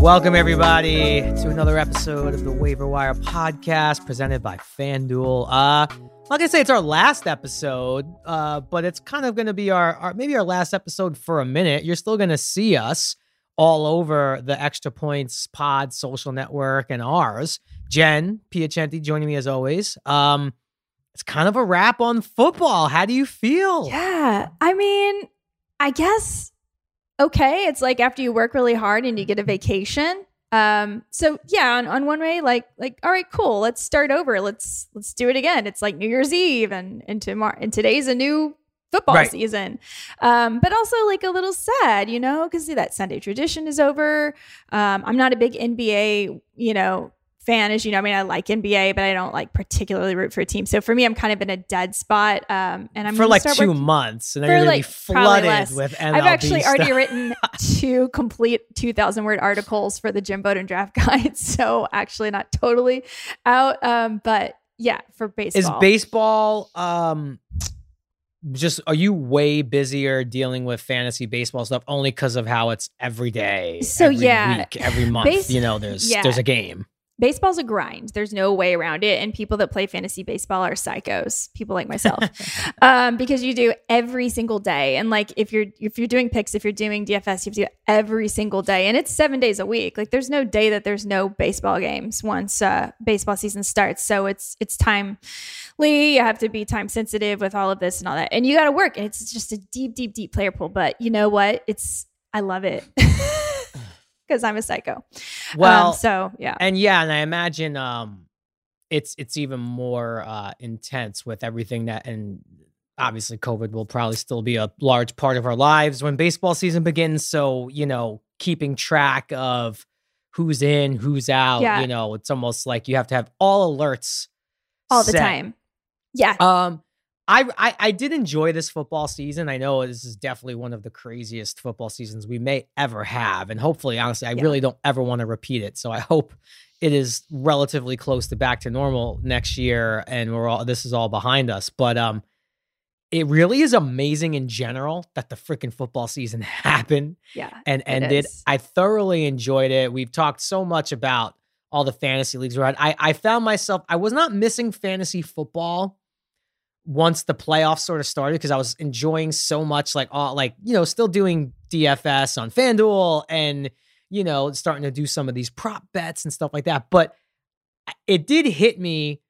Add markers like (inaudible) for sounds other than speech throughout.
Welcome, everybody, to another episode of the Waiver Wire podcast presented by FanDuel. Uh, like I'm not gonna say it's our last episode, uh, but it's kind of gonna be our, our maybe our last episode for a minute. You're still gonna see us all over the Extra Points Pod social network and ours. Jen Piacenti joining me as always. Um, it's kind of a wrap on football. How do you feel? Yeah, I mean, I guess okay. It's like after you work really hard and you get a vacation. Um, so yeah, on, on one way, like like all right, cool. Let's start over. Let's let's do it again. It's like New Year's Eve, and and tomorrow and today's a new football Right. season. Um, but also like a little sad, you know, because that Sunday tradition is over. Um, I'm not a big NBA, you know, fan, as you know. I mean, I like NBA, but I don't like particularly root for a team. So for me, I'm kind of in a dead spot. Um, and I'm for like two working- months, and then for, you're gonna like, be flooded with MLB I've actually already written (laughs) two complete 2,000 word articles for the Jim Bowden draft (laughs) guide. So actually not totally out. Um, but yeah, for baseball. Is baseball um just are you way busier dealing with fantasy baseball stuff only because of how it's every day, So, every yeah, week, every month? base- you know, there's yeah. there's a game. Baseball's a grind. There's no way around it. And people that play fantasy baseball are psychos, people like myself. (laughs) um, because you do every single day. And like if you're if you're doing picks, if you're doing DFS, you have to do every single day. And it's seven days a week. Like there's no day that there's no baseball games once uh, baseball season starts. So it's it's timely. You have to be time sensitive with all of this and all that. And you gotta work. And it's just a deep, deep, deep player pool. But you know what? It's I love it. (laughs) Because I'm a psycho. Well, um, so yeah. and yeah, and I imagine um it's it's even more uh intense with everything that and obviously COVID will probably still be a large part of our lives when baseball season begins. So, you know, keeping track of who's in, who's out, Yeah. you know, it's almost like you have to have all alerts all the set. time. Yeah. Um, I, I I did enjoy this football season. I know this is definitely one of the craziest football seasons we may ever have, and hopefully, honestly, I Yeah. really don't ever want to repeat it. So I hope it is relatively close to back to normal next year, and we're all this is all behind us. But um, it really is amazing in general that the freaking football season (laughs) happened Yeah. and ended. I thoroughly enjoyed it. We've talked so much about all the fantasy leagues we're at. I, I found myself, I was not missing fantasy football once the playoffs sort of started because I was enjoying so much, like all like, you know, still doing DFS on FanDuel and, you know, starting to do some of these prop bets and stuff like that. But it did hit me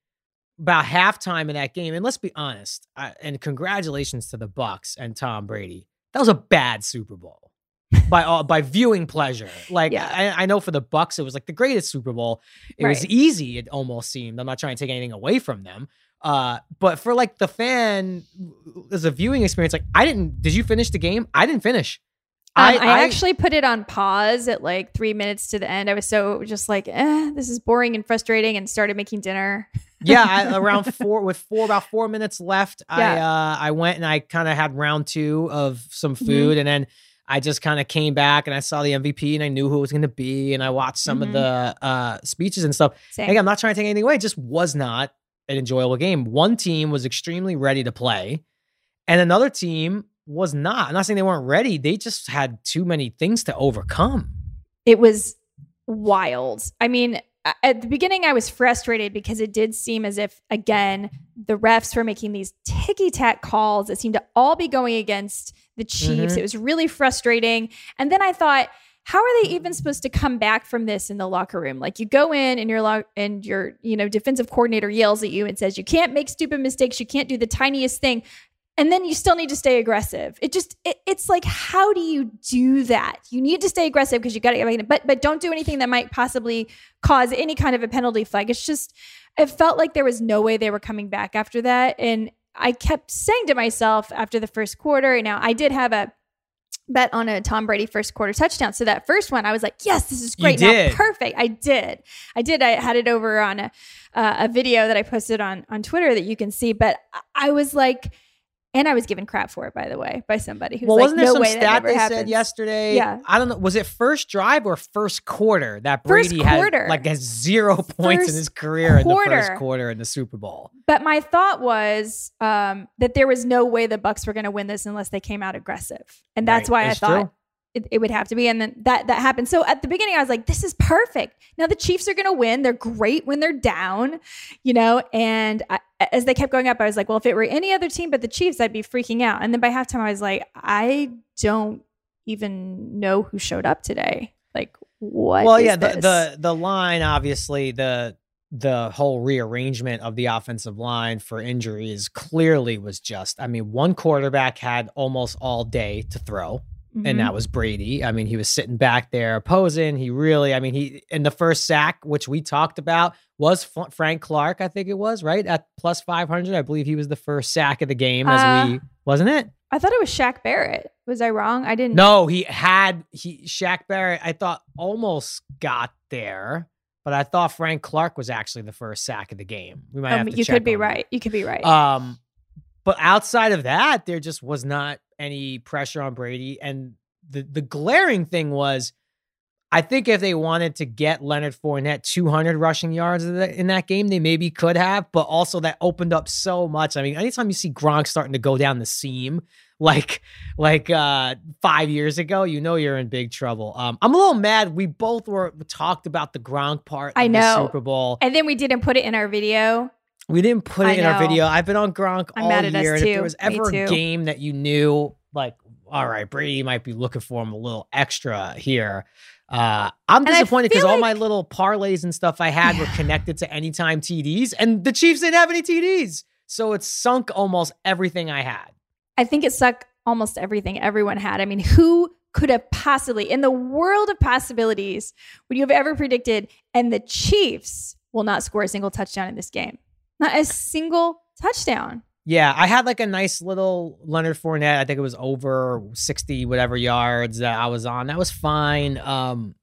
about halftime in that game. And let's be honest, I, and congratulations to the Bucks and Tom Brady. That was a bad Super Bowl (laughs) by all by viewing pleasure. Like Yeah. I, I know for the Bucks, it was like the greatest Super Bowl. It was easy. It almost seemed. I'm not trying to take anything away from them. Uh, but for like the fan as a viewing experience, like I didn't. Did you finish the game? I didn't finish. Um, I, actually put it on pause at like three minutes to the end. I was so just like, eh, this is boring and frustrating, and started making dinner. yeah, I, (laughs) around four with four about four minutes left. I Yeah. uh I went and I kind of had round two of some Mm-hmm. food, and then I just kind of came back and I saw the MVP and I knew who it was going to be, and I watched some Mhm. of the uh speeches and stuff. Same. I'm not trying to take anything away. It just was not an enjoyable game. One team was extremely ready to play, and another team was not. I'm not saying they weren't ready. They just had too many things to overcome. it was wild. I mean, at the beginning, I was frustrated because it did seem as if, again, the refs were making these ticky tack calls that seemed to all be going against the Chiefs. Mhm. It was really frustrating. And then I thought, how are they even supposed to come back from this in the locker room? Like you go in and your lo- and your you know defensive coordinator yells at you and says you can't make stupid mistakes, you can't do the tiniest thing and then you still need to stay aggressive. It just it, it's like how do you do that? You need to stay aggressive because you got to get but but don't do anything that might possibly cause any kind of a penalty flag. It's just it felt like there was no way they were coming back after that and I kept saying to myself after the first quarter, now I did have a bet on a Tom Brady first quarter touchdown. So that first one, I was like, yes, this is great. Now, perfect. I did. I did. I had it over on a, uh, a video that I posted on, on Twitter that you can see. But I was like, And I was given crap for it, by the way, by somebody who's well, wasn't there no some way that stat they happens. said yesterday? Yeah. I don't know. Was it first drive or first quarter that First Brady had like has zero points in his career in the quarter. first quarter in the Super Bowl? But my thought was um, that there was no way the Bucks were going to win this unless they came out aggressive, and that's Right. why It's I thought true. it, it would have to be. And then that that happened. So at the beginning, I was like, "This is perfect." Now the Chiefs are going to win. They're great when they're down, you know. And I, as they kept going up, I was like, "Well, if it were any other team but the Chiefs, I'd be freaking out." And then by halftime, I was like, "I don't even know who showed up today. Like, what?" well, yeah, the, the the line obviously the the whole rearrangement of the offensive line for injuries clearly was just. I mean, one quarterback had almost all day to throw. Mhm. and that was Brady. I mean, he was sitting back there opposing. He really, I mean, he in the first sack, which we talked about, was F- Frank Clark. I think it was right at plus five hundred. I believe he was the first sack of the game. As Uh, we wasn't it? I thought it was Shaq Barrett. Was I wrong? I didn't. No, he had he Shaq Barrett. I thought almost got there, but I thought Frank Clark was actually the first sack of the game. We might Um, have to you could be on that. right. You could be right. Um, but outside of that, there just was not any pressure on Brady. And the the glaring thing was, I think if they wanted to get Leonard Fournette 200 rushing yards in that- game, they maybe could have. But also that opened up so much. I mean, anytime you see Gronk starting to go down the seam, (laughs) like like uh five years ago, you know you're in big trouble. Um, I'm a little mad. We both were talked about the Gronk part. I know. Super Bowl. and then we didn't put it in our video. We didn't put I it in our video. I've been on Gronk I'm all mad at us year. and if there was ever a game that you knew, like, all right, Brady might be looking for him a little extra here. Uh, I'm disappointed because feel all my little parlays and stuff I had were (sighs) connected to anytime TDs, and the Chiefs didn't have any TDs. So it sunk almost everything I had. I think it sucked almost everything everyone had. I mean, who could have possibly, in the world of possibilities, would you have ever predicted? And the Chiefs will not score a single touchdown in this game. Not a single touchdown. Yeah, I had like a nice little Leonard Fournette. I think it was over 60 whatever yards that I was on. That was fine. Um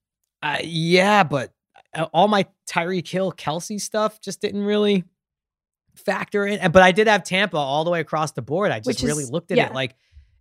uh, yeah, but uh, all my Tyreek Hill Kelce stuff just didn't really factor in. But I did have Tampa all the way across the board. I just is- really looked at yeah. it like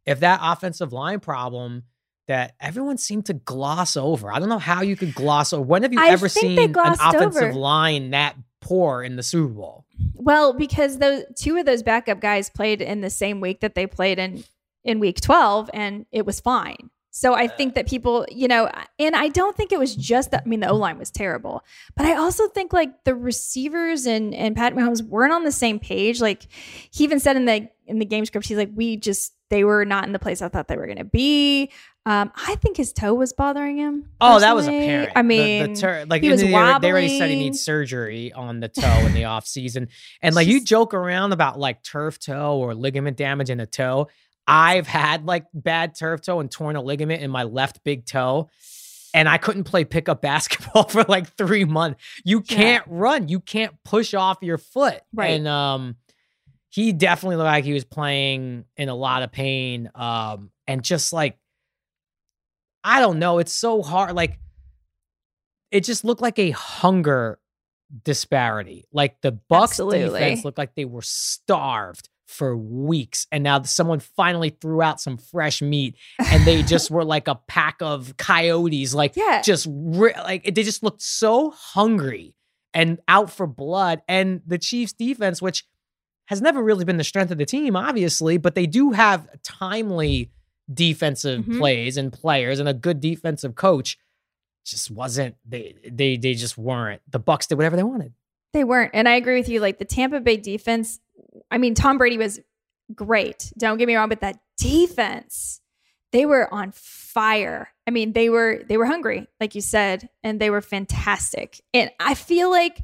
if that offensive line problem that everyone seemed to gloss over. I don't know how you could gloss over. When have you I ever seen an offensive over. line that poor in the Super Bowl? Well, because those two of those backup guys played in the same week that they played in in week 12 and it was fine. So I think that people, you know, and I don't think it was just that I mean the O-line was terrible, but I also think like the receivers and and Pat Mahomes weren't on the same page. Like he even said in the in the game script he's like we just they were not in the place I thought they were going to be. Um, I think his toe was bothering him. Oh, that was apparent. I mean, the, tur- like he was they, they already said he needs surgery on the toe in the (laughs) off season, and like you joke around about like turf toe or ligament damage in a toe. I've had like bad turf toe and torn a ligament in my left big toe, and I couldn't play pickup (laughs) basketball for like three months. You can't run. You can't push off your foot. Right. And um, he definitely looked like he was playing in a lot of pain. Um, and just like I don't know, it's so hard. Like it just looked like a hunger disparity. Like the Bucks Absolutely. defense looked like they were starved for weeks, and now someone finally threw out some fresh meat, and they (laughs) just were like a pack of coyotes. Like yeah. just ri- like they just looked so hungry and out for blood. And the Chiefs defense, which has never really been the strength of the team, obviously, but they do have timely defensive Mhm. plays and players and a good defensive coach. Just wasn't they they they just weren't. The Bucks did whatever they wanted. They weren't. And I agree with you. Like the Tampa Bay defense, I mean, Tom Brady was great. Don't get me wrong, but that defense, they were on fire. I mean, they were they were hungry, like you said, and they were fantastic. And I feel like,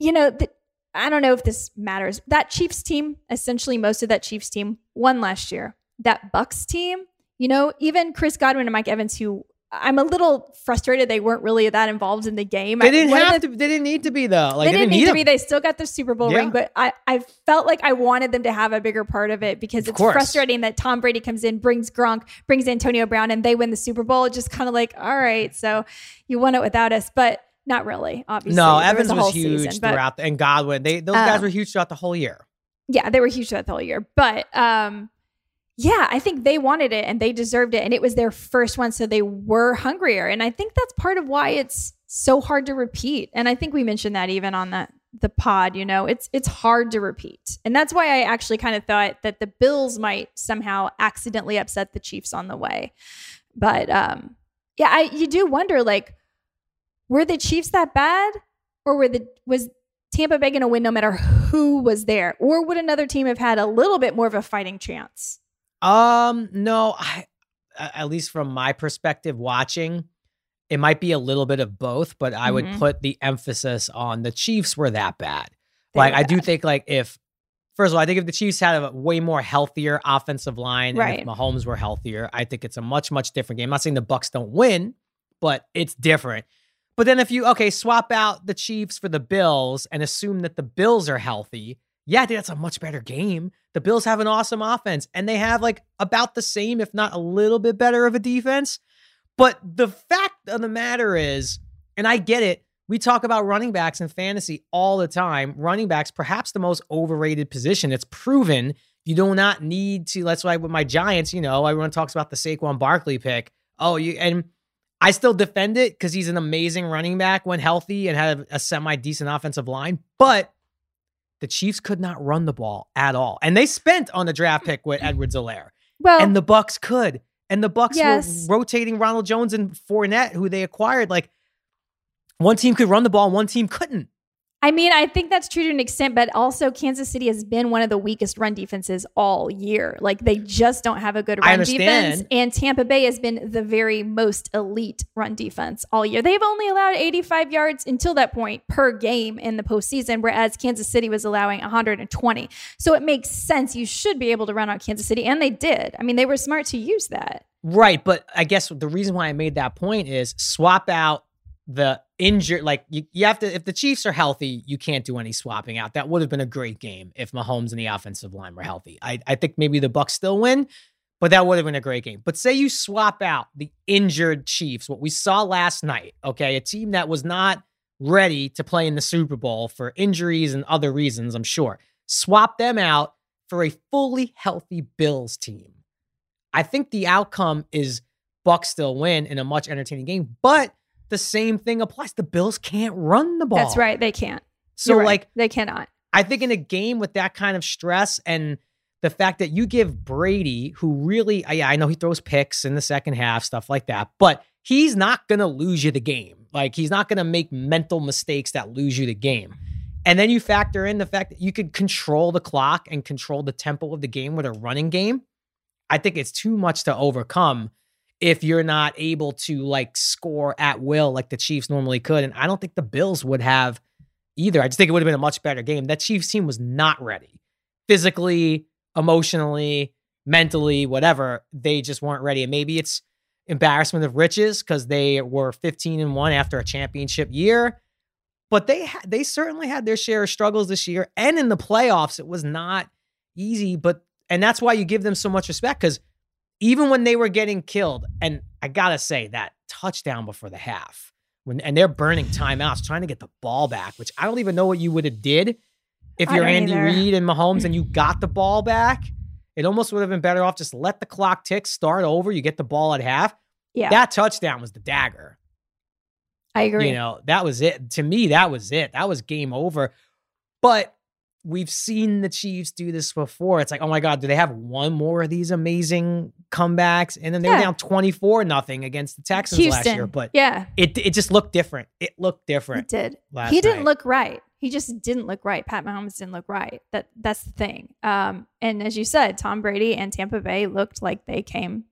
you know, the, I don't know if this matters. That Chiefs team, essentially most of that Chiefs team won last year. That Bucks team, you know, even Chris Godwin and Mike Evans, who I'm a little frustrated they weren't really that involved in the game. They didn't have the- to. They didn't need to be though. Like they didn't need to them. be. They still got the Super Bowl Yeah. ring, but I, I felt like I wanted them to have a bigger part of it because Of it's course. frustrating that Tom Brady comes in, brings Gronk, brings Antonio Brown, and they win the Super Bowl. Just kind of like, all right, so you won it without us, but not really. Obviously, No, Evans a was, huge season, throughout, and Godwin. They those guys Um, were huge throughout the whole year. Yeah, they were huge throughout the whole year. But um, yeah, I think they wanted it and they deserved it. And it was their first one. So they were hungrier. And I think that's part of why it's so hard to repeat. And I think we mentioned that even on that the pod, you know, it's it's hard to repeat. And that's why I actually kind of thought that the Bills might somehow accidentally upset the Chiefs on the way. But um yeah, I you do wonder like were the Chiefs that bad or were the was Tampa Bay going to win no matter who was there or would another team have had a little bit more of a fighting chance? Um no, I at least from my perspective watching it might be a little bit of both, but I would Mhm. put the emphasis on the Chiefs were that bad. They like I do bad. think like if first of all, I think if the Chiefs had a way more healthier offensive line and Right. if Mahomes were healthier, I think it's a much much different game. I'm not saying the Bucks don't win, but it's different. But then if you okay, swap out the Chiefs for the Bills and assume that the Bills are healthy, yeah, think that's a much better game. The Bills have an awesome offense and they have like about the same, if not a little bit better of a defense. But the fact of the matter is, and I get it, we talk about running backs in fantasy all the time. Running backs, perhaps the most overrated position. It's proven you do not need to. That's why with my Giants, you know, everyone talks about the Saquon Barkley pick. Oh, you and I still defend it because he's an amazing running back when healthy and had a semi decent offensive line. But the Chiefs could not run the ball at all, and they spent on the draft pick with mm-hmm. Edwards-Helaire Well, and the Bucks could. And the Bucks Yes. were rotating Ronald Jones and Fournette, who they acquired. Like one team could run the ball, one team couldn't. I mean, I think that's true to an extent, but also Kansas City has been one of the weakest run defenses all year. Like they just don't have a good run defense. And Tampa Bay has been the very most elite run defense all year. They've only allowed 85 yards until that point per game in the postseason, whereas Kansas City was allowing 120. So it makes sense. You should be able to run on Kansas City. And they did. I mean, they were smart to use that. Right. But I guess the reason why I made that point is swap out the injured. Like you, you have to, if the Chiefs are healthy, you can't do any swapping out. That would have been a great game if Mahomes and the offensive line were healthy. I, I think maybe the Bucks still win, but that would have been a great game. But say you swap out the injured Chiefs, what we saw last night, okay, a team that was not ready to play in the Super Bowl for injuries and other reasons, I'm sure. Swap them out for a fully healthy Bills team. I think the outcome is Bucks still win in a much entertaining game, but the same thing applies. The Bills can't run the ball. That's right. They can't. So right. like they cannot. I think in a game with that kind of stress and the fact that you give Brady, who really, uh, yeah, I know he throws picks in the second half, stuff like that, but he's not going to lose you the game. Like he's not going to make mental mistakes that lose you the game. And then you factor in the fact that you could control the clock and control the tempo of the game with a running game. I think it's too much to overcome if you're not able to like score at will like the Chiefs normally could. And I don't think the Bills would have either. I just think it would have been a much better game. That Chiefs team was not ready physically, emotionally, mentally, whatever. They just weren't ready. And maybe it's embarrassment of riches because they were 15 and 1 after a championship year. But they ha- they certainly had their share of struggles this year. And in the playoffs, it was not easy. But and that's why you give them so much respect because even when they were getting killed, and I gotta say that touchdown before the half, when and they're burning timeouts trying to get the ball back, which I don't even know what you would have did if I you're Andy either. Reid and (laughs) Mahomes and you got the ball back. It almost would have been better off just let the clock tick, start over, you get the ball at half. Yeah, That touchdown was the dagger. I agree. You know, that was it. To me, that was it. That was game over. But we've seen the Chiefs do this before. It's like, oh my God, do they have one more of these amazing comebacks? And then they were down 24 nothing against the Texans last year. But yeah, it it just looked different. It looked different did. last he didn't night. look right. He just didn't look right. Pat Mahomes didn't look right. That that's the thing. Um, and as you said, Tom Brady and Tampa Bay looked like they came.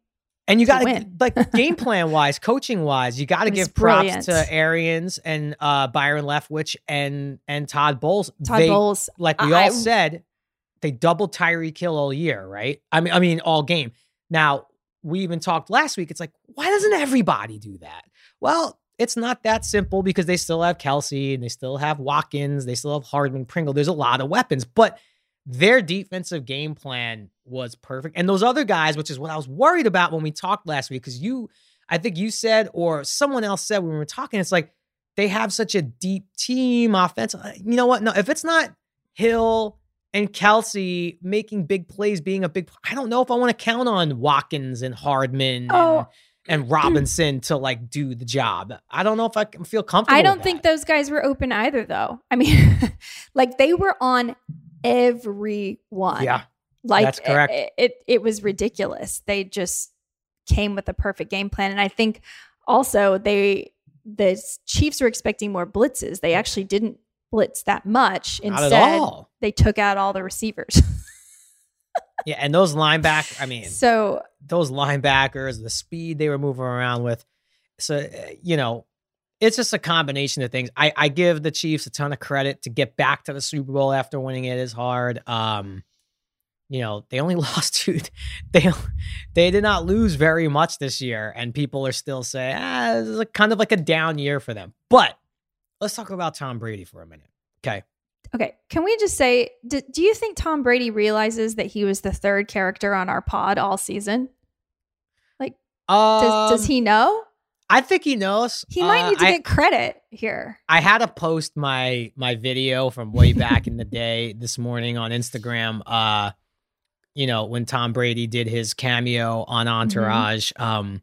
And you got to like (laughs) game plan wise, coaching wise, you got to give props brilliant. to Arians and uh, Byron Leftwich and and Todd Bowles. Todd They- Bowles. like we I- all said, they doubled Tyreek Hill all year, right? I mean, I mean all game. Now we even talked last week. It's like, why doesn't everybody do that? Well, it's not that simple because they still have Kelce and they still have Watkins, they still have Hardman, Pringle. There's a lot of weapons, but their defensive game plan was perfect. And those other guys, which is what I was worried about when we talked last week, because you, I think you said, or someone else said when we were talking, it's like they have such a deep team offense. Uh, you know what? No, if it's not Hill and Kelce making big plays, being a big. I don't know if I want to count on Watkins and Hardman Oh. and, and (clears throat) Robinson to like do the job. I don't know if I can feel comfortable. I don't think those guys were open either, though. I mean, (laughs) like they were on everyone. Yeah, like that's correct. It, it it was ridiculous. They just came with a perfect game plan, and I think also they the Chiefs were expecting more blitzes. They actually didn't blitz that much. Instead, they took out all the receivers. (laughs) Yeah, and those linebackers. I mean, so those linebackers, the speed they were moving around with. So, uh, you know, it's just a combination of things. I, I give the Chiefs a ton of credit to get back to the Super Bowl after winning it is hard. Um, you know, they only (laughs) lost two they they did not lose very much this year, and people are still saying, ah, this is a, kind of like a down year for them. But let's talk about Tom Brady for a minute. Okay. Okay, can we just say, do, do you think Tom Brady realizes that he was the third character on our pod all season? Does, does Um, he know? I think he knows. He might Uh, need to I- get credit here. I had to post my my video from way back in the day this morning on Instagram. Uh, you know when Tom Brady did his cameo on Entourage. Um,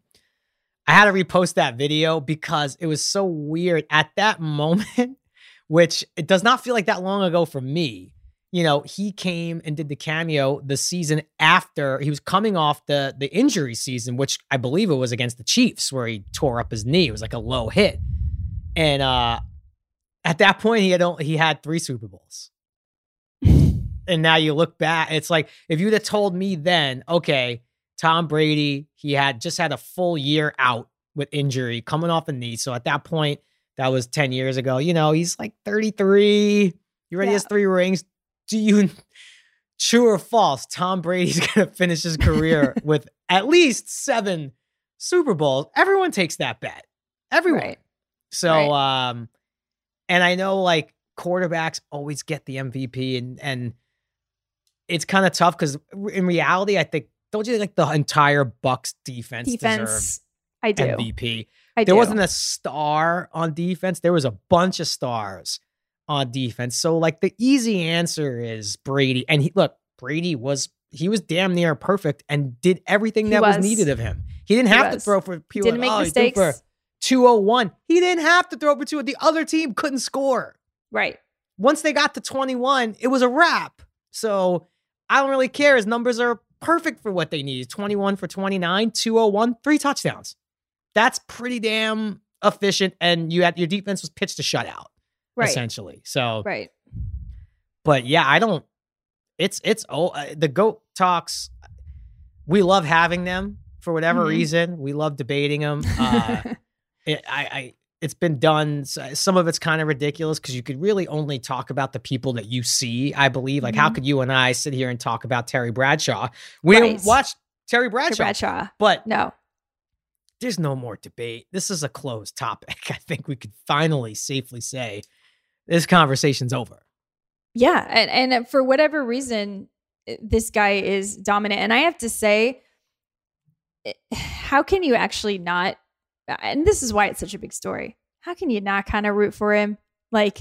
I had to repost that video because it was so weird at that (laughs) moment, which it does not feel like that long ago for me. You know, he came and did the cameo the season after he was coming off the the injury season, which I believe it was against the Chiefs, where he tore up his knee. It was like a low hit, and uh, at that point he had only, he had three Super Bowls. And now you look back, it's like if you'd have told me then, okay, Tom Brady, he had just had a full year out with injury, coming off a knee. So at that point, that was 10 years ago. You know, he's like 33. He already Yeah. has three rings. Do you true or false? Tom Brady's (laughs) gonna finish his career (laughs) with at least seven Super Bowls. Everyone takes that bet. Everyone. Right. So Right. um and I know like quarterbacks always get the MVP and and it's kind of tough cuz in reality I think don't you think like the entire Bucks defense, Defense, I do. MVP. I There do. wasn't a star on defense. There was a bunch of stars on defense. So like the easy answer is Brady. And he look, Brady was he was damn near perfect and did everything He that was. was. needed of him. He didn't He have to was. throw for people. Didn't make oh, he mistakes. for 201. He didn't have to throw for two. The other team couldn't score. right. Once they got to 21, it was a wrap. So I don't really care. His numbers are perfect for what they need. 21 for 29, 201, three touchdowns. That's pretty damn efficient. And you had your defense was pitched a shutout, Right. essentially. So Right. but yeah, I don't. It's it's oh uh, the goat talks. We love having them for whatever Mhm. reason. We love debating them. (laughs) Uh, it, I, I it's been done. Some of it's kind of ridiculous because you could really only talk about the people that you see. I believe. Like, how Mhm. could you and I sit here and talk about Terry Bradshaw? We Right. didn't watch Terry Bradshaw, Bradshaw. but No. there's no more debate. This is a closed topic. (laughs) I think we could finally safely say this conversation's over. Yeah, and and for whatever reason, this guy is dominant. And I have to say, eh, (sighs) how can you actually not? And this is why it's such a big story. How can you not kind of root for him? Like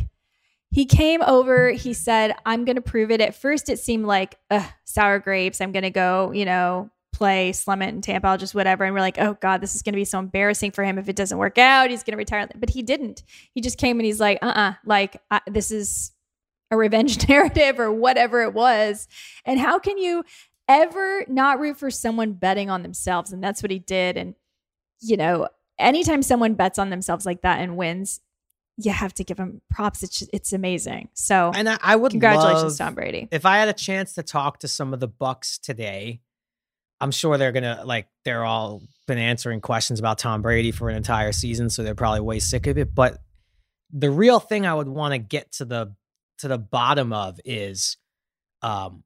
he came over, he said, "I'm going to prove it." At first, it seemed like sour grapes. I'm going to go, you know, play Slummit and Tampa, just whatever. And we're like, "Oh God, this is going to be so embarrassing for him if it doesn't work out. He's going to retire." But he didn't. He just came and he's like, "Uh, uh like I, this is." a revenge (laughs) narrative or whatever it was. And how can you ever not root for someone betting on themselves? And that's what he did. And, you know, anytime someone bets on themselves like that and wins, you have to give them props. It's it's amazing. So And I, I would congratulations, Tom Brady. if I had a chance to talk to some of the Bucks today, I'm sure they're gonna like they're all been answering questions about Tom Brady for an entire season, so they're probably way sick of it. But the real thing I would want to get to the to the bottom of is um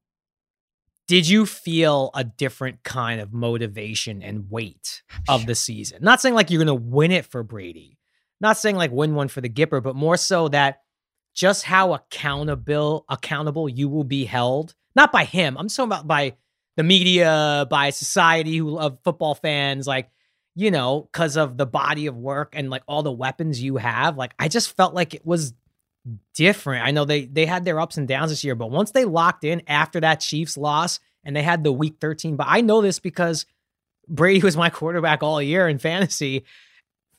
did you feel a different kind of motivation and weight of the season? Not saying like you're gonna win it for Brady. Not saying like win one for the Gipper, but more so that just how accountable accountable you will be held not by him i'm talking about by the media by society who love football fans like you know because of the body of work and like all the weapons you have like i just felt like it was different. I know they they had their ups and downs this year, but once they locked in after that Chiefs loss and they had the week 13, but I know this because Brady was my (laughs) quarterback all year in fantasy.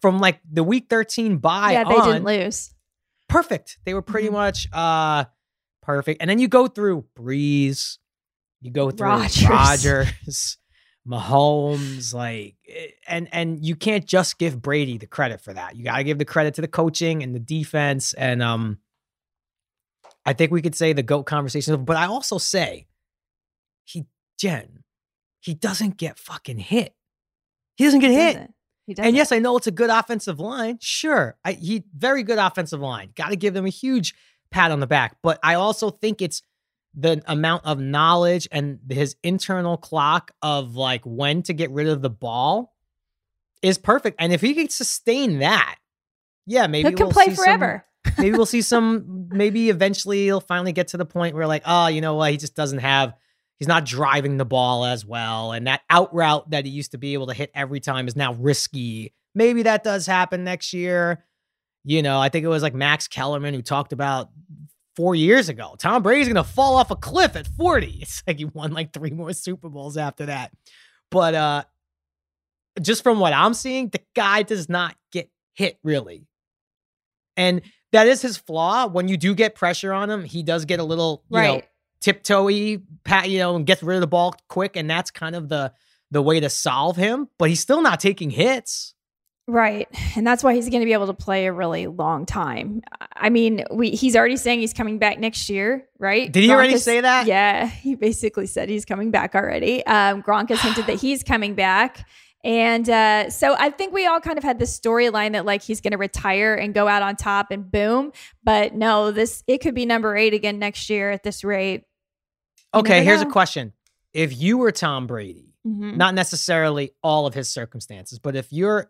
From like the week 13 bye yeah, they on, didn't lose. perfect. They were pretty Mhm. much uh perfect. And then you go through Brees, you go through Rogers. Rodgers, (laughs) Mahomes, like eh, and and you can't just give Brady the credit for that. You got to give the credit to the coaching and the defense and um I think we could say the GOAT conversation, but I also say he Jen, he doesn't get fucking hit. He doesn't get hit. Doesn't. He doesn't. And yes, I know it's a good offensive line. Sure. I, he very good offensive line. Got to give them a huge pat on the back. But I also think it's the amount of knowledge and his internal clock of like when to get rid of the ball is perfect. And if he can sustain that, yeah, maybe he can we'll play see some- forever. (laughs) maybe we'll see some (laughs) maybe eventually he'll finally get to the point where like oh you know what he just doesn't have he's not driving the ball as well and that out route that he used to be able to hit every time is now risky maybe that does happen next year you know i think it was like max kellerman who talked about four years ago tom brady's gonna fall off a cliff at 40 (laughs) it's like he won like three more super bowls after that but uh just from what i'm seeing the guy does not get hit really and that is his flaw. When you do get pressure on him, he does get a little, you know, Right. tiptoey, pat, you know, and gets rid of the ball quick, and that's kind of the the way to solve him. But he's still not taking hits. Right. And that's why he's going to be able to play a really long time. I mean, we he's already saying he's coming back next year, right? Did he already has- say that? Yeah, he basically said he's coming back already. Um, Gronk has hinted that (sighs) he's coming back. And uh, so I think we all kind of had this storyline that like he's going to retire and go out on top and boom. But no, this it could be number eight again next year at this rate. You Okay, here's a question: If you were Tom Brady, Mhm. not necessarily all of his circumstances, but if you're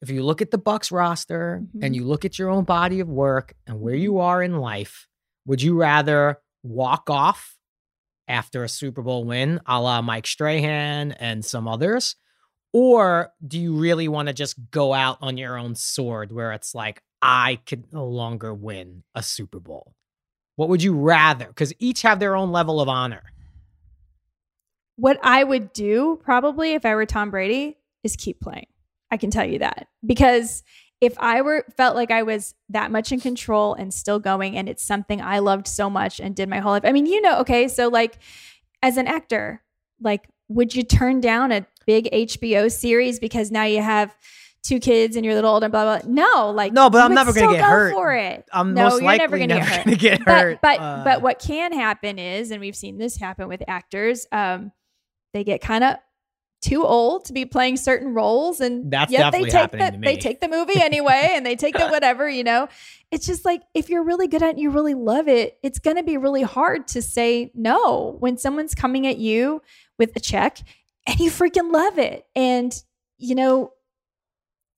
if you look at the Bucks roster Mhm. and you look at your own body of work and where you are in life, would you rather walk off after a Super Bowl win, a la Mike Strahan and some others? Or do you really want to just go out on your own sword where it's like, I could no longer win a Super Bowl? What would you rather? Because each have their own level of honor. What I would do probably if I were Tom Brady is keep playing. I can tell you that because if I were felt like I was that much in control and still going, and it's something I loved so much and did my whole life. I mean, you know, okay, so like as an actor, like would you turn down a big HBO series because now you have two kids and you're a little older and blah blah? blah? No, like No, but I'm never gonna get go hurt. for it. I'm No, most you're likely never gonna get hurt. gonna get but but Uh, but what can happen is, and we've seen this happen with actors, um, they get kind of too old to be playing certain roles, and That's yet they take happening the they take the movie anyway, and they take the (laughs) whatever you know. It's just like if you're really good at it, and you really love it, it's going to be really hard to say no when someone's coming at you with a check and you freaking love it, and you know,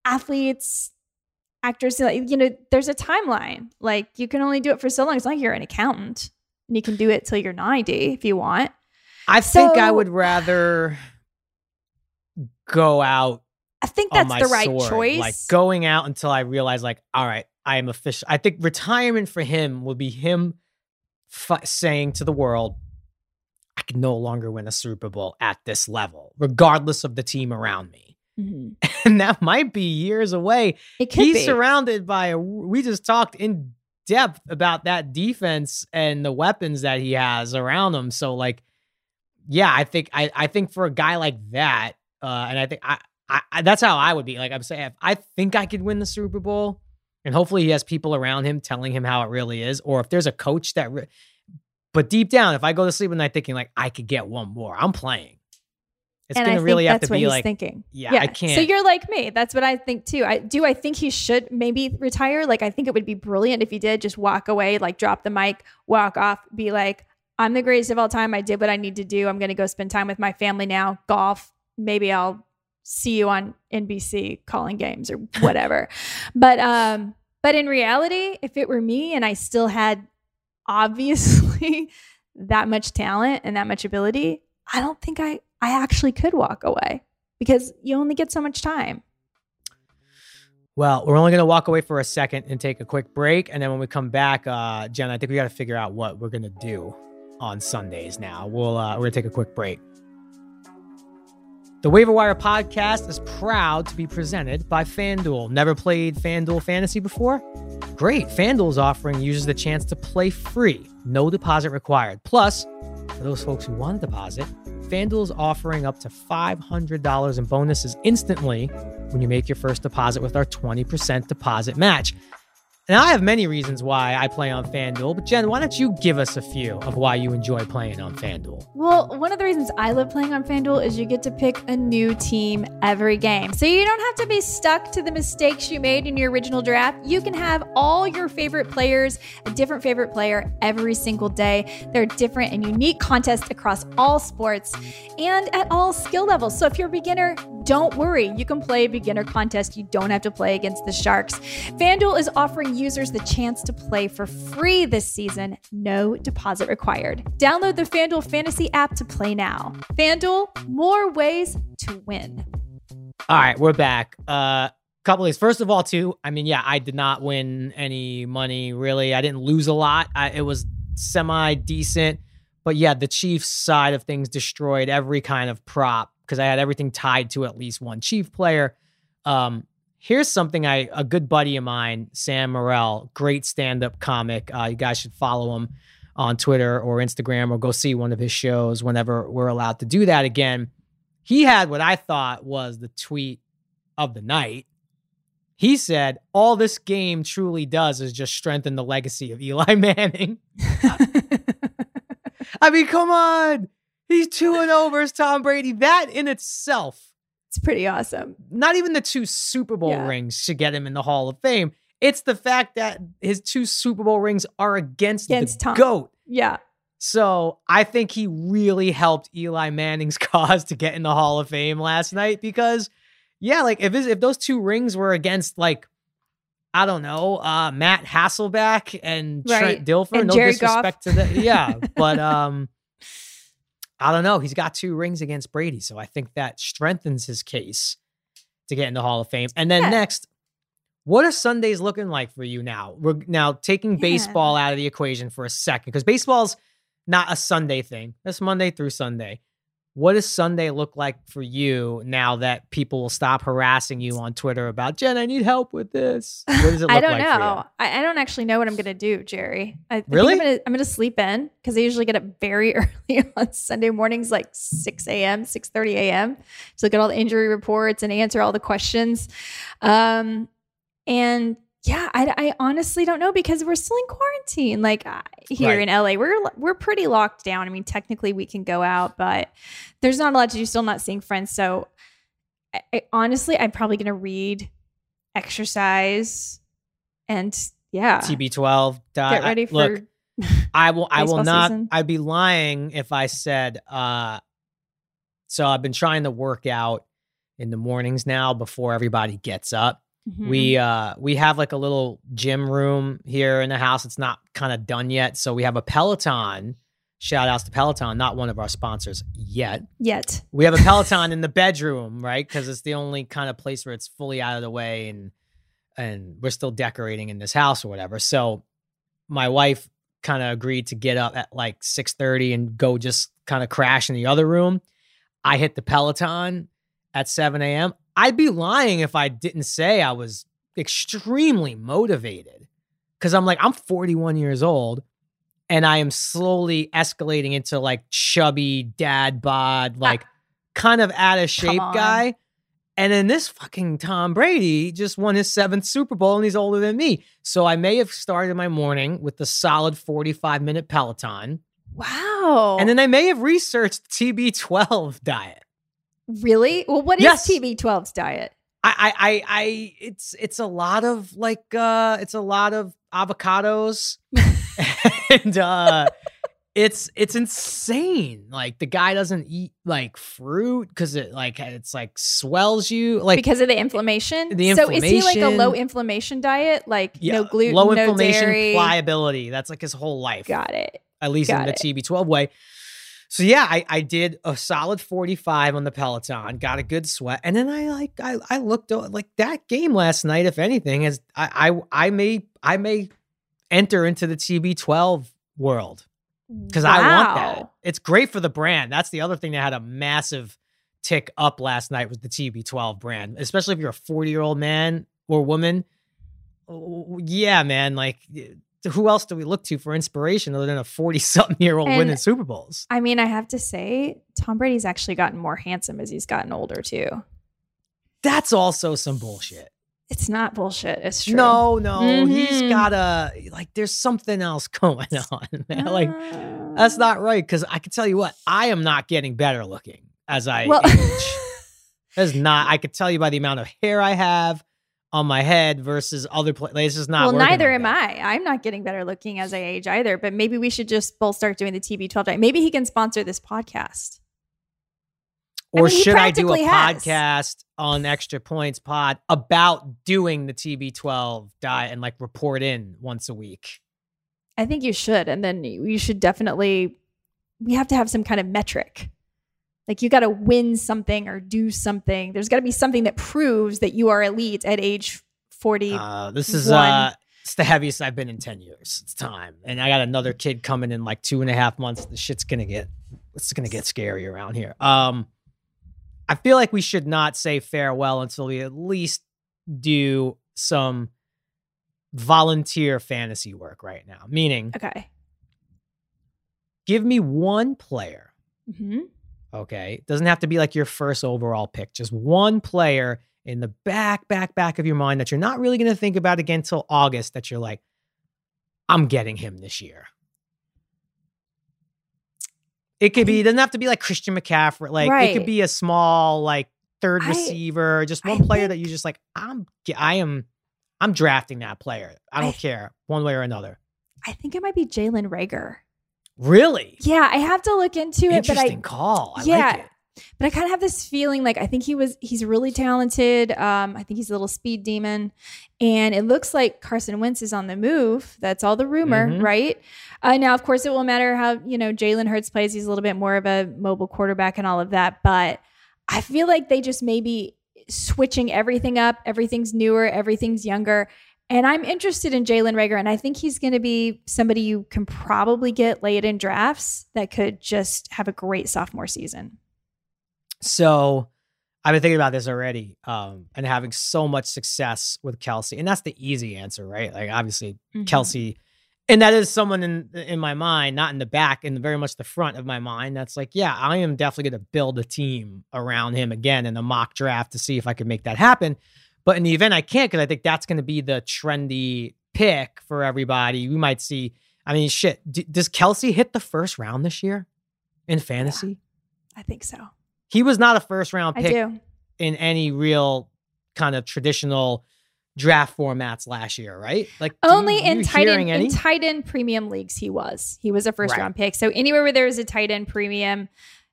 athletes actors you know there's a timeline. Like you can only do it for so long it's not like you're an accountant and you can do it till you're 90 if you want. I think I would rather go out i think that's the right sword, choice like going out until I realize, like, all right, I am official. I think retirement for him will be him f- saying to the world, I can no longer win a Super Bowl at this level, regardless of the team around me. Mhm. (laughs) And that might be years away. it could He's be surrounded by a. We just talked in depth about that defense and the weapons that he has around him. So, like, yeah, I think I I think for a guy like that, uh, and I think I, I, I that's how I would be. Like I'm saying, if I think I could win the Super Bowl, and hopefully he has people around him telling him how it really is, or if there's a coach that. Re- but deep down, if I go to sleep at night thinking like I could get one more, I'm playing. It's and gonna I think really have that's to what be like, thinking. yeah, I So can't. So you're like me. That's what I think too. I do. I think he should maybe retire. Like I think it would be brilliant if he did just walk away, like drop the mic, walk off, be like, "I'm the greatest of all time. I did what I need to do. I'm going to go spend time with my family now. Golf. Maybe I'll see you on NBC calling games or whatever." (laughs) but um, but in reality, if it were me and I still had obviously (laughs) that much talent and that much ability, I don't think I I actually could walk away because you only get so much time. Well, we're only going to walk away for a second and take a quick break. And then when we come back, uh, Jen, I think we got to figure out what we're going to do on Sundays now. We'll, uh, we're going to take a quick break. The Waiver Wire podcast is proud to be presented by FanDuel. Never played FanDuel Fantasy before? Great. FanDuel's offering users the chance to play free, no deposit required. Plus, for those folks who want to deposit, FanDuel is offering up to $500 in bonuses instantly when you make your first deposit with our 20% deposit match. And I have many reasons why I play on FanDuel, but Jen, why don't you give us a few of why you enjoy playing on FanDuel? Well, one of the reasons I love playing on FanDuel is you get to pick a new team every game. So you don't have to be stuck to the mistakes you made in your original draft. You can have all your favorite players, a different favorite player every single day. There are different and unique contests across all sports and at all skill levels. So if you're a beginner, don't worry. You can play a beginner contest. You don't have to play against the Sharks. FanDuel is offering users the chance to play for free this season, no deposit required. Download the FanDuel Fantasy app to play now. FanDuel, more ways to win. All right, we're back. Uh couple things. First of all, too, I mean, yeah, I did not win any money really. I didn't lose a lot. I, it was semi decent. But yeah, the Chiefs side of things destroyed every kind of prop because I had everything tied to at least one Chief player. Um, here's something I a good buddy of mine, Sam Morril, great stand-up comic. Uh, you guys should follow him on Twitter or Instagram or go see one of his shows whenever we're allowed to do that again. He had what I thought was the tweet of the night. He said, All this game truly does is just strengthen the legacy of Eli (laughs) Manning. (laughs) I mean, come on. He's 2 and 0 versus Tom Brady. That in itself It's pretty awesome. not even the two Super Bowl Yeah. rings should get him in the Hall of Fame. It's the fact that his two Super Bowl rings are against, Against the Tom. GOAT. Yeah. So I think he really helped Eli Manning's (laughs) cause to get in the Hall of Fame last night because, yeah, like if his, if those two rings were against like I don't know, uh, Matt Hasselbeck and Trent Dilfer, And no Jared disrespect to that, yeah, (laughs) but um, I don't know. He's got two rings against Brady, so I think that strengthens his case to get in the Hall of Fame. And then Yeah. next, what are Sundays looking like for you now? We're now taking Yeah. baseball out of the equation for a second because baseball's not a Sunday thing. That's Monday through Sunday. What does Sunday look like for you now that people will stop harassing you on Twitter about Jen? I need help with this. What does it (laughs) look I don't like for you? know. I, I don't actually know what I'm going to do, Jerry. I, Really? I'm going to sleep in because I usually get up very (laughs) early on Sunday mornings, like 6 a.m., 6.30 a.m. to look at all the injury reports and answer all the questions. Um, and yeah, I, I honestly don't know because we're still in quarantine. Like I- here Right. in LA, we're we're pretty locked down. I mean, technically we can go out, but there's not a lot to do. Still not seeing friends. So I, I, honestly, I'm probably going to read, exercise, and yeah, TB12. die- get ready I- for. look. I will. I will not. season. I'd be lying if I said. uh So I've been trying to work out in the mornings now before everybody gets up. Mhm. We uh we have like a little gym room here in the house. It's not kind of done yet, so we have a Peloton. Shout outs to Peloton, not one of our sponsors yet. yet. We have a Peloton (laughs) in the bedroom, right? Because it's the only kind of place where it's fully out of the way and and we're still decorating in this house or whatever. So my wife kind of agreed to get up at like 6:30 and go just kind of crash in the other room. I hit the Peloton at 7 a.m. I'd be lying if I didn't say I was extremely motivated. Cause I'm like, I'm 41 years old and I am slowly escalating into like chubby dad bod, (laughs) like kind of out of shape guy. And then this fucking Tom Brady just won his seventh Super Bowl and he's older than me. So I may have started my morning with the solid 45 minute Peloton. Wow. And then I may have researched TB12 diet. Really? Well, what is Yes. TB12's diet? I, I, I, it's, it's a lot of like, uh, it's a lot of avocados (laughs) and, uh, it's, it's insane. Like the guy doesn't eat like fruit because it like, it's like swells you. Like, because of the inflammation. The inflammation. So is he like a low inflammation diet, like yeah, no gluten, low no inflammation, dairy? pliability. That's like his whole life. Got it. at least Got in the TB12 way. So yeah, I, I did a solid 45 on the Peloton, got a good sweat. And then I like I, I looked like that game last night, if anything, is I I I may I may enter into the TB12 world. Because wow. I want that. It's great for the brand. That's the other thing that had a massive tick up last night was the TB12 brand, especially if you're a 40 year old man or woman. Oh, yeah, man. Like who else do we look to for inspiration other than a 40 something year old winning Super Bowls? I mean, I have to say, Tom Brady's actually gotten more handsome as he's gotten older, too. That's also some bullshit. It's not bullshit. It's true. No, no. Mm-hmm. He's got a, like, there's something else (laughs) going on, man. Uh, like, that's not right. Cause I can tell you what, I am not getting better looking as I well, age. (laughs) That's not, I could tell you by the amount of hair I have on my head versus other places. Is not well. Neither am I. I'm not getting better looking as I age either. But maybe we should just both start doing the TB12 diet. Maybe he can sponsor this podcast. Or I mean, should I do a has. podcast on Extra Points Pod about doing the TB12 diet and like report in once a week? I think you should, and then you should definitely. We have to have some kind of metric like you got to win something or do something. There's got to be something that proves that you are elite at age 40. Uh, this is uh, it's the heaviest I've been in 10 years. It's time. And I got another kid coming in like two and a half months. The shit's going to get, it's going to get scary around here. Um, I feel like we should not say farewell until we at least do some volunteer fantasy work right now. Meaning, okay, give me one player mm-hmm. Okay. It doesn't have to be like your first overall pick, just one player in the back, back, back of your mind that you're not really going to think about again until August that you're like, I'm getting him this year. It could be, it doesn't have to be like Christian McCaffrey. Like right. it could be a small, like third receiver, just one I player think, that you just like, I'm, I am, I'm drafting that player. I don't I, care one way or another. I think it might be Jalen Reagor. Really? Yeah, I have to look into it. Interesting but I, call. I yeah, like but I kind of have this feeling like I think he was he's really talented. Um, I think he's a little speed demon, and it looks like Carson Wentz is on the move. That's all the rumor, mm-hmm. right? Uh, now, of course, it will matter how you know Jalen Hurts plays. He's a little bit more of a mobile quarterback and all of that, but I feel like they just maybe switching everything up. Everything's newer. Everything's younger. And I'm interested in Jalen Reagor, and I think he's going to be somebody you can probably get late in drafts that could just have a great sophomore season. So I've been thinking about this already um, and having so much success with Kelce. And that's the easy answer, right? Like, obviously, mm-hmm. Kelce. And that is someone in in my mind, not in the back, in very much the front of my mind. That's like, yeah, I am definitely going to build a team around him again in a mock draft to see if I can make that happen. But in the event I can't, because I think that's going to be the trendy pick for everybody. We might see. I mean, shit. D- does Kelce hit the first round this year in fantasy? Yeah, I think so. He was not a first round pick in any real kind of traditional draft formats last year, right? Like only you, in tight end in tight end premium leagues he was. He was a first right. round pick. So anywhere where there was a tight end premium,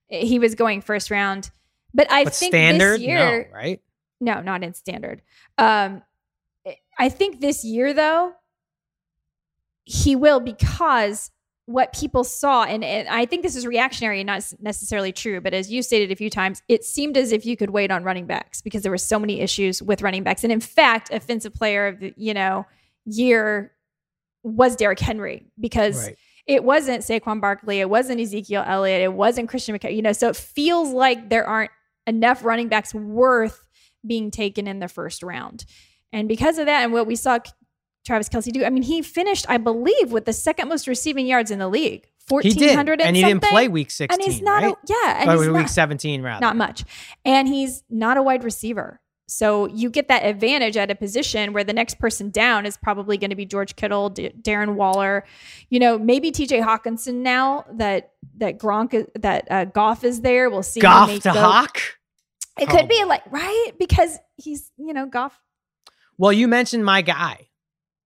eh, he was going first round. But I but think standard, this year, no, right? No, not in standard. Um, I think this year though, he will because what people saw, and, and, I think this is reactionary and not necessarily true, but as you stated a few times, it seemed as if you could wait on running backs because there were so many issues with running backs. And in fact, offensive player of the you know year was Derrick Henry because. Right. It wasn't Saquon Barkley. It wasn't Ezekiel Elliott. It wasn't Christian McCaffrey. You know, so it feels like there aren't enough running backs worth being taken in the first round. And because of that, and what we saw Travis Kelce do, I mean, he finished, I believe, with the second most receiving yards in the league. 1400 and, and he didn't play week 16 and he's not right? a, yeah and he's week not, 17 rather not much and he's not a wide receiver so you get that advantage at a position where the next person down is probably going to be George Kittle, D- Darren Waller, you know, maybe TJ Hockenson. now that that Gronk that uh, Goff is there. We'll see. Goff to Hawk. It could be like right because he's you know Goff. Well, you mentioned my guy,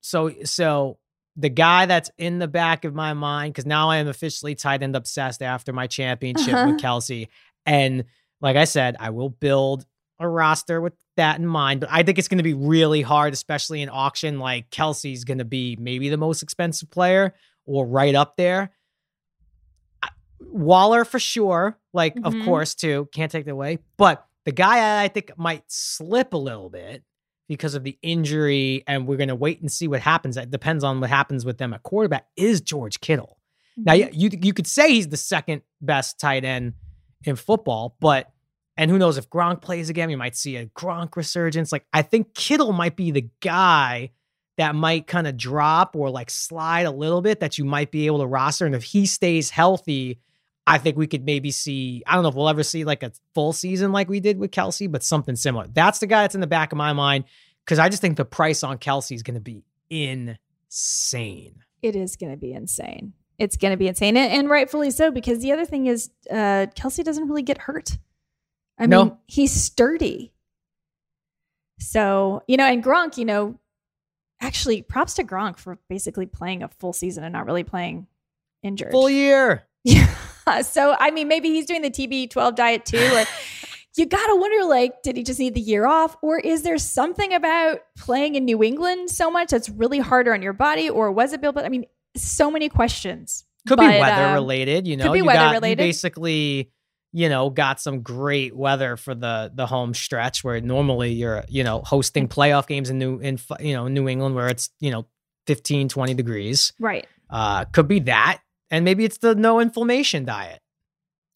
so so the guy that's in the back of my mind because now I am officially tight end obsessed after my championship uh-huh. with Kelce, and like I said, I will build a roster with that in mind. But I think it's going to be really hard, especially in auction. Like Kelce's going to be maybe the most expensive player or right up there Waller for sure. Like, Mhm. of course, too. Can't take that away. But the guy I think might slip a little bit because of the injury, and we're gonna wait and see what happens. It depends on what happens with them at quarterback. Is George Kittle? Now, Mhm. yeah, you you could say he's the second best tight end in football, but and who knows if Gronk plays again, we might see a Gronk resurgence. Like I think Kittle might be the guy that might kind of drop or like slide a little bit that you might be able to roster. And if he stays healthy, I think we could maybe see. I don't know if we'll ever see like a full season like we did with Kelce, but something similar. That's the guy that's in the back of my mind because I just think the price on Kelce is going to be insane. it is going to be insane. It's going to be insane, and, and rightfully so. Because the other thing is, uh, Kelce doesn't really get hurt. I No. mean, he's sturdy. So you know, and Gronk, you know, actually, props to Gronk for basically playing a full season and not really playing injured. Full year. (laughs) Yeah. (laughs) So I mean, maybe he's doing the TB12 diet too. Or (laughs) you gotta wonder, like, did he just need the year off, or is there something about playing in New England so much that's really harder on your body, or was it Bill? But I mean, so many questions. Could But, be weather um, related, you know could be you weather got you related. basically, you know, got some great weather for the the home stretch where normally you're, you know, hosting playoff games in New in you know, New England where it's, you know, 15 20 degrees. Right. Uh could be that and maybe it's the no inflammation diet.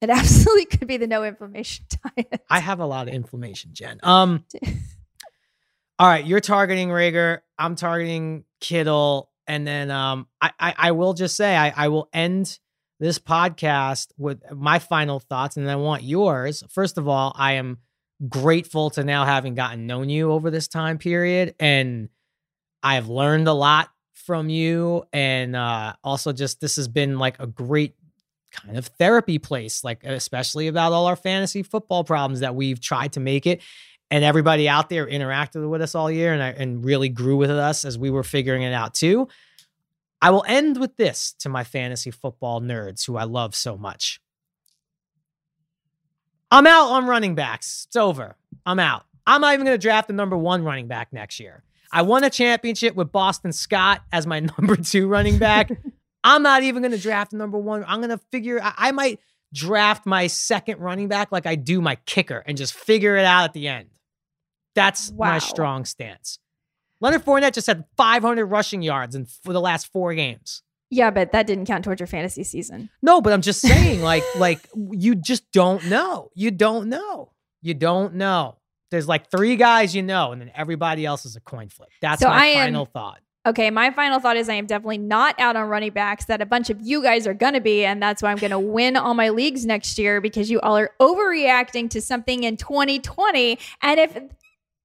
It absolutely (laughs) could be the no inflammation (laughs) diet. I have a lot of inflammation, Jen. Um (laughs) All right, you're targeting Reagor. I'm targeting Kittle. And then um, I, I, I will just say I, I will end this podcast with my final thoughts, and then I want yours. First of all, I am grateful to now having gotten known you over this time period, and I've learned a lot from you, and uh, also just this has been like a great kind of therapy place, like especially about all our fantasy football problems that we've tried to make it and everybody out there interacted with us all year and, and really grew with us as we were figuring it out too. I will end with this to my fantasy football nerds who I love so much. I'm out on running backs. It's over. I'm out. I'm not even going to draft the number one running back next year. I won a championship with Boston Scott as my (laughs) number two running back. (laughs) I'm not even going to draft number one. I'm going to figure, I, I might draft my second running back like I do my kicker and just figure it out at the end. That's Wow. my strong stance. Leonard Fournette just had 500 rushing yards in for the last four games. Yeah, but that didn't count towards your fantasy season. No, but I'm just saying, like, (laughs) like you just don't know. You don't know. You don't know. There's like three guys you know, and then everybody else is a coin flip. That's So my am- final thought. Okay, my final thought is I am definitely not out on running backs that a bunch of you guys are going to be. And that's why I'm going (laughs) to win all my leagues next year because you all are overreacting to something in 2020. And if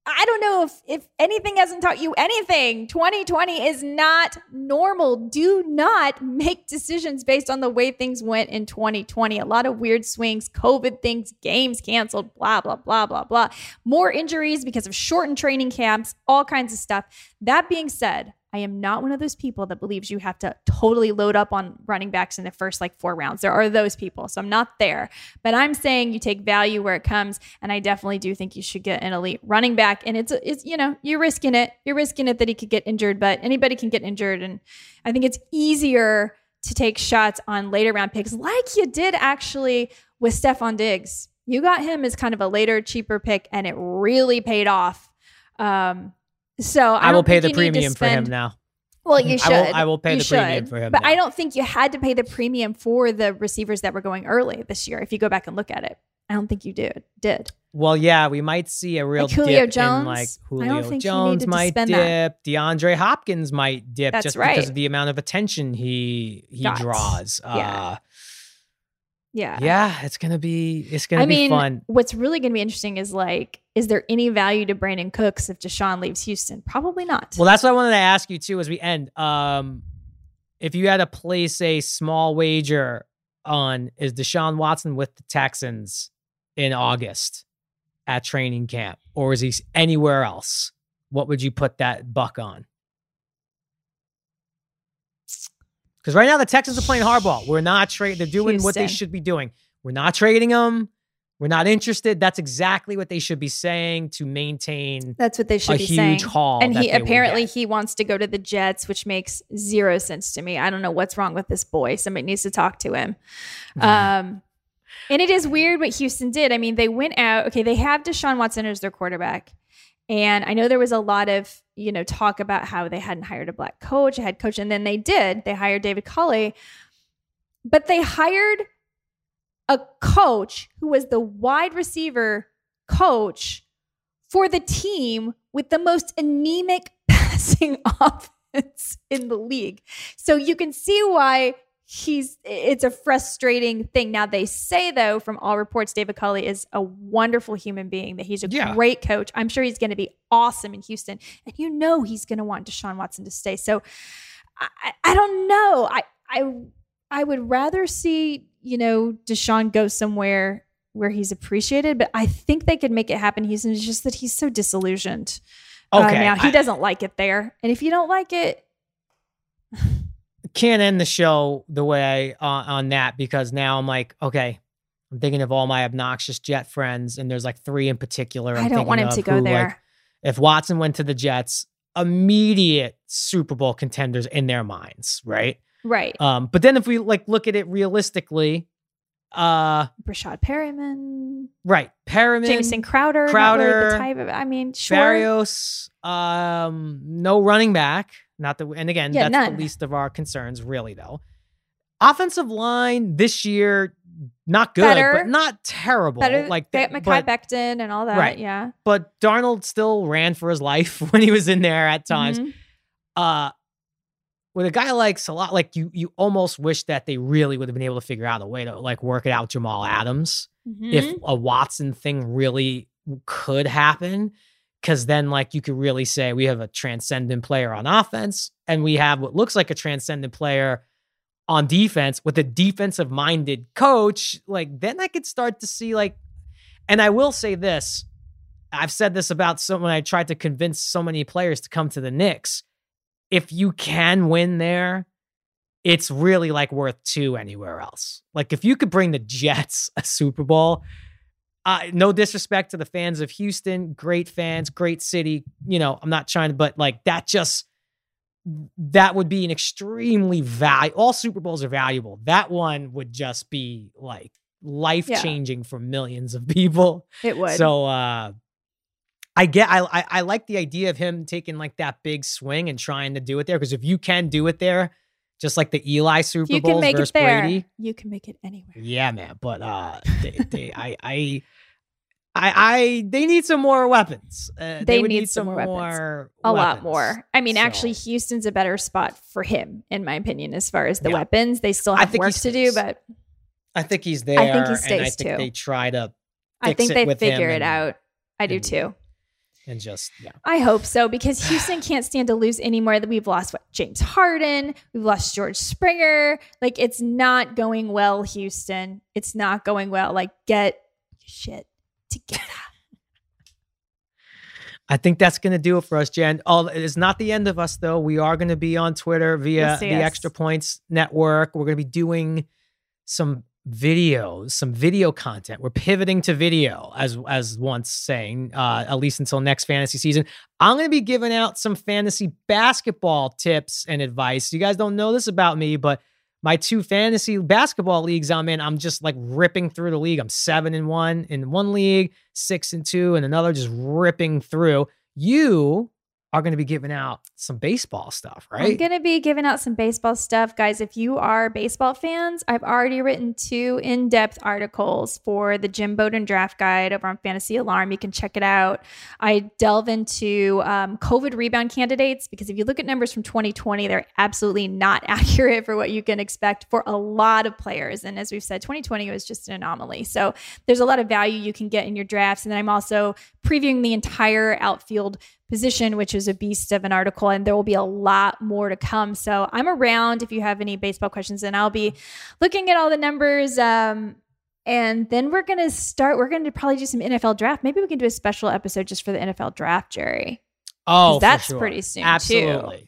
I don't know if, if anything hasn't taught you anything, 2020 is not normal. Do not make decisions based on the way things went in 2020. A lot of weird swings, COVID things, games canceled, blah, blah, blah, blah, blah. More injuries because of shortened training camps, all kinds of stuff. That being said, I am not one of those people that believes you have to totally load up on running backs in the first like four rounds. There are those people. So I'm not there. But I'm saying you take value where it comes. And I definitely do think you should get an elite running back. And it's, it's you know, you're risking it. You're risking it that he could get injured, but anybody can get injured. And I think it's easier to take shots on later round picks like you did actually with Stefon Diggs. You got him as kind of a later, cheaper pick, and it really paid off. Um, so I, I, will pay the you need to premium for him now. Well, you should. I will, I will pay You the premium for him. But now. I don't think you had to pay the premium for the receivers that were going early this year. If you go back and look at it, I don't think you did. Did Well, yeah, we might see a real Like Julio dip in Jones? like I Julio don't think you Jones to might spend dip. that. DeAndre Hopkins might dip That's just right. because of the amount of attention he he Got. draws. Yeah. Uh, yeah. yeah, it's gonna be it's gonna I be mean, fun. what's really going to be interesting is like, is there any value to Brandin Cooks if Deshaun leaves Houston? Probably not. Well, that's what I wanted to ask you too as we end. Um, if you had to place a small wager on is Deshaun Watson with the Texans in August at training camp, or is he anywhere else? What would you put that buck on? Because right now the Texans are playing hardball. We're not trading. They're doing what they should be doing. We're not trading them. We're not interested. That's exactly what they should be saying to maintain That's what they should a be huge saying. haul. and he apparently he wants to go to the Jets, which makes zero sense to me. I don't know what's wrong with this boy. Somebody needs to talk to him. Mm-hmm. Um, and it is weird what Houston did. I mean, they went out. Okay, they have Deshaun Watson as their quarterback, and I know there was a lot of you know talk about how they hadn't hired a black coach, a head coach, and then they did. They hired David Culley, but they hired a coach who was the wide receiver coach for the team with the most anemic (laughs) passing (laughs) offense in the league. So you can see why he's it's a frustrating thing. Now they say though from all reports David Culley is a wonderful human being that he's a Yeah. great coach. I'm sure he's going to be awesome in Houston and you know he's going to want Deshaun Watson to stay. So I, I- don't know. I I I would rather see, you know, Deshaun go somewhere where he's appreciated, but I think they could make it happen. He's it's just that he's so disillusioned. uh, Okay, now he I- doesn't like it there, and if you don't like it, can't end the show the way uh, on that because now I'm like, okay, I'm thinking of all my obnoxious Jet friends, and there's like three in particular. I'm I don't want him to go who, there. like, if Watson went to the Jets, immediate Super Bowl contenders in their minds, right? right, Um, but then if we like look at it realistically, uh, Breshad Perriman, right, Perriman, Jameson Crowder, Crowder, really the type of. I mean, sure, Berrios, um, no running back. Not the and again, Yeah, that's none. the least of our concerns, really. Though, offensive line this year not good, Better. but not terrible. better like that, but, Becton and all that. Right. Yeah, but Darnold still ran for his life (laughs) when he was in there at times. Mhm. Uh, with a guy like Salah, like you, you almost wish that they really would have been able to figure out a way to like work it out Jamal Adams. if Mhm. a Watson thing really could happen. Cause then, like, you could really say we have a transcendent player on offense and we have what looks like a transcendent player on defense with a defensive minded coach. Like, then I could start to see, like, and I will say this I've said this about so when I tried to convince so many players to come to the Knicks. If you can win there, it's really like worth two anywhere else. Like if you could bring the Jets (laughs) a Super Bowl, uh, no disrespect to the fans of Houston, great fans, great city. You know, I'm not trying to, but like that just that would be an extremely value. All Super Bowls are valuable. That one would just be like life changing for millions of people. it would. So uh I get I, I I like the idea of him taking like that big swing and trying to do it there because if you can do it there, just like the Eli Super you Bowls can make versus it there, Brady, you can make it anywhere. yeah, man. But uh, they, they I I. I, I they need some more weapons. Uh, They would need some more weapons. more a lot more. I mean, actually, Houston's a better spot for him, in my opinion, as far as the Yeah. weapons. They still I have work to do, but I think he's there. I think he and I stays, think too. they try to I think they figure it and- out. I do and- too. And just yeah. I hope so because Houston (sighs) can't stand to lose anymore. That we've lost what James Harden, we've lost George Springer. Like it's not going well, Houston. It's not going well. Like get shit together. (laughs) I think that's going to do it for us, Jen. Oh, it's not the end of us, though. We are going to be on Twitter via the. Extra Points Network. We're going to be doing some videos, some video content. We're pivoting to video, as as once saying, uh, at least until next fantasy season. I'm going to be giving out some fantasy basketball tips and advice. You guys don't know this about me, but my two fantasy basketball leagues I'm in, I'm just like ripping through the league. I'm seven and one in one league, six and two in another, just ripping through. You are going to be giving out some baseball stuff, right? I'm going to be giving out some baseball stuff. Guys, if you are baseball fans, I've already written two in depth articles for the Jim Bowden draft guide over on Fantasy Alarm. You can check it out. I delve into um, COVID rebound candidates because if you look at numbers from 2020, they're absolutely not (laughs) accurate for what you can expect for a lot of players. And as we've said, 2020 was just an anomaly. So there's a lot of value you can get in your drafts. And then I'm also previewing the entire outfield position, which is a beast of an article, and there will be a lot more to come. So I'm around if you have any baseball questions, and I'll be looking at all the numbers. Um, and then we're gonna start. We're gonna probably do some NFL draft. Maybe we can do a special episode just for the NFL draft, Jerry. oh, that's sure. pretty soon, too. Absolutely.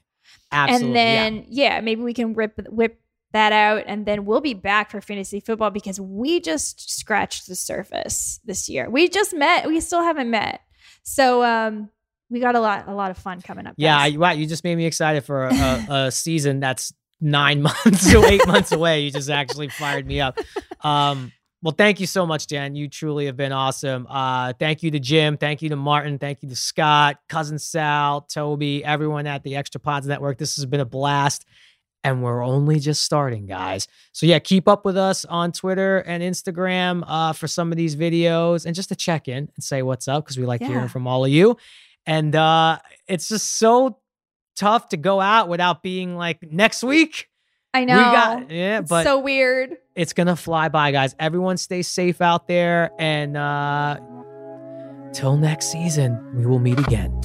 Absolutely. and then yeah. maybe we can rip whip that out. And then we'll be back for fantasy football because we just scratched the surface this year. We just met, we still haven't met. So, um, we got a lot, a lot of fun coming up. Yeah, guys. wow, you just made me excited for a, a, (laughs) a season that's nine (laughs) months to eight months away. You just actually fired me up. Um, well, thank you so much, Jen. You truly have been awesome. Uh, thank you to Jim. Thank you to Martin. Thank you to Scott, cousin Sal, Toby, everyone at the Extra Pods Network. This has been a blast. And we're only just starting, guys. So, yeah, keep up with us on Twitter and Instagram uh, for some of these videos and just to check in and say what's up because we like Yeah. hearing from all of you. And uh, it's just so tough to go out without being like next week. I know. We got yeah, it's but so weird. It's gonna fly by, guys. Everyone stay safe out there and uh till next season, we will meet again.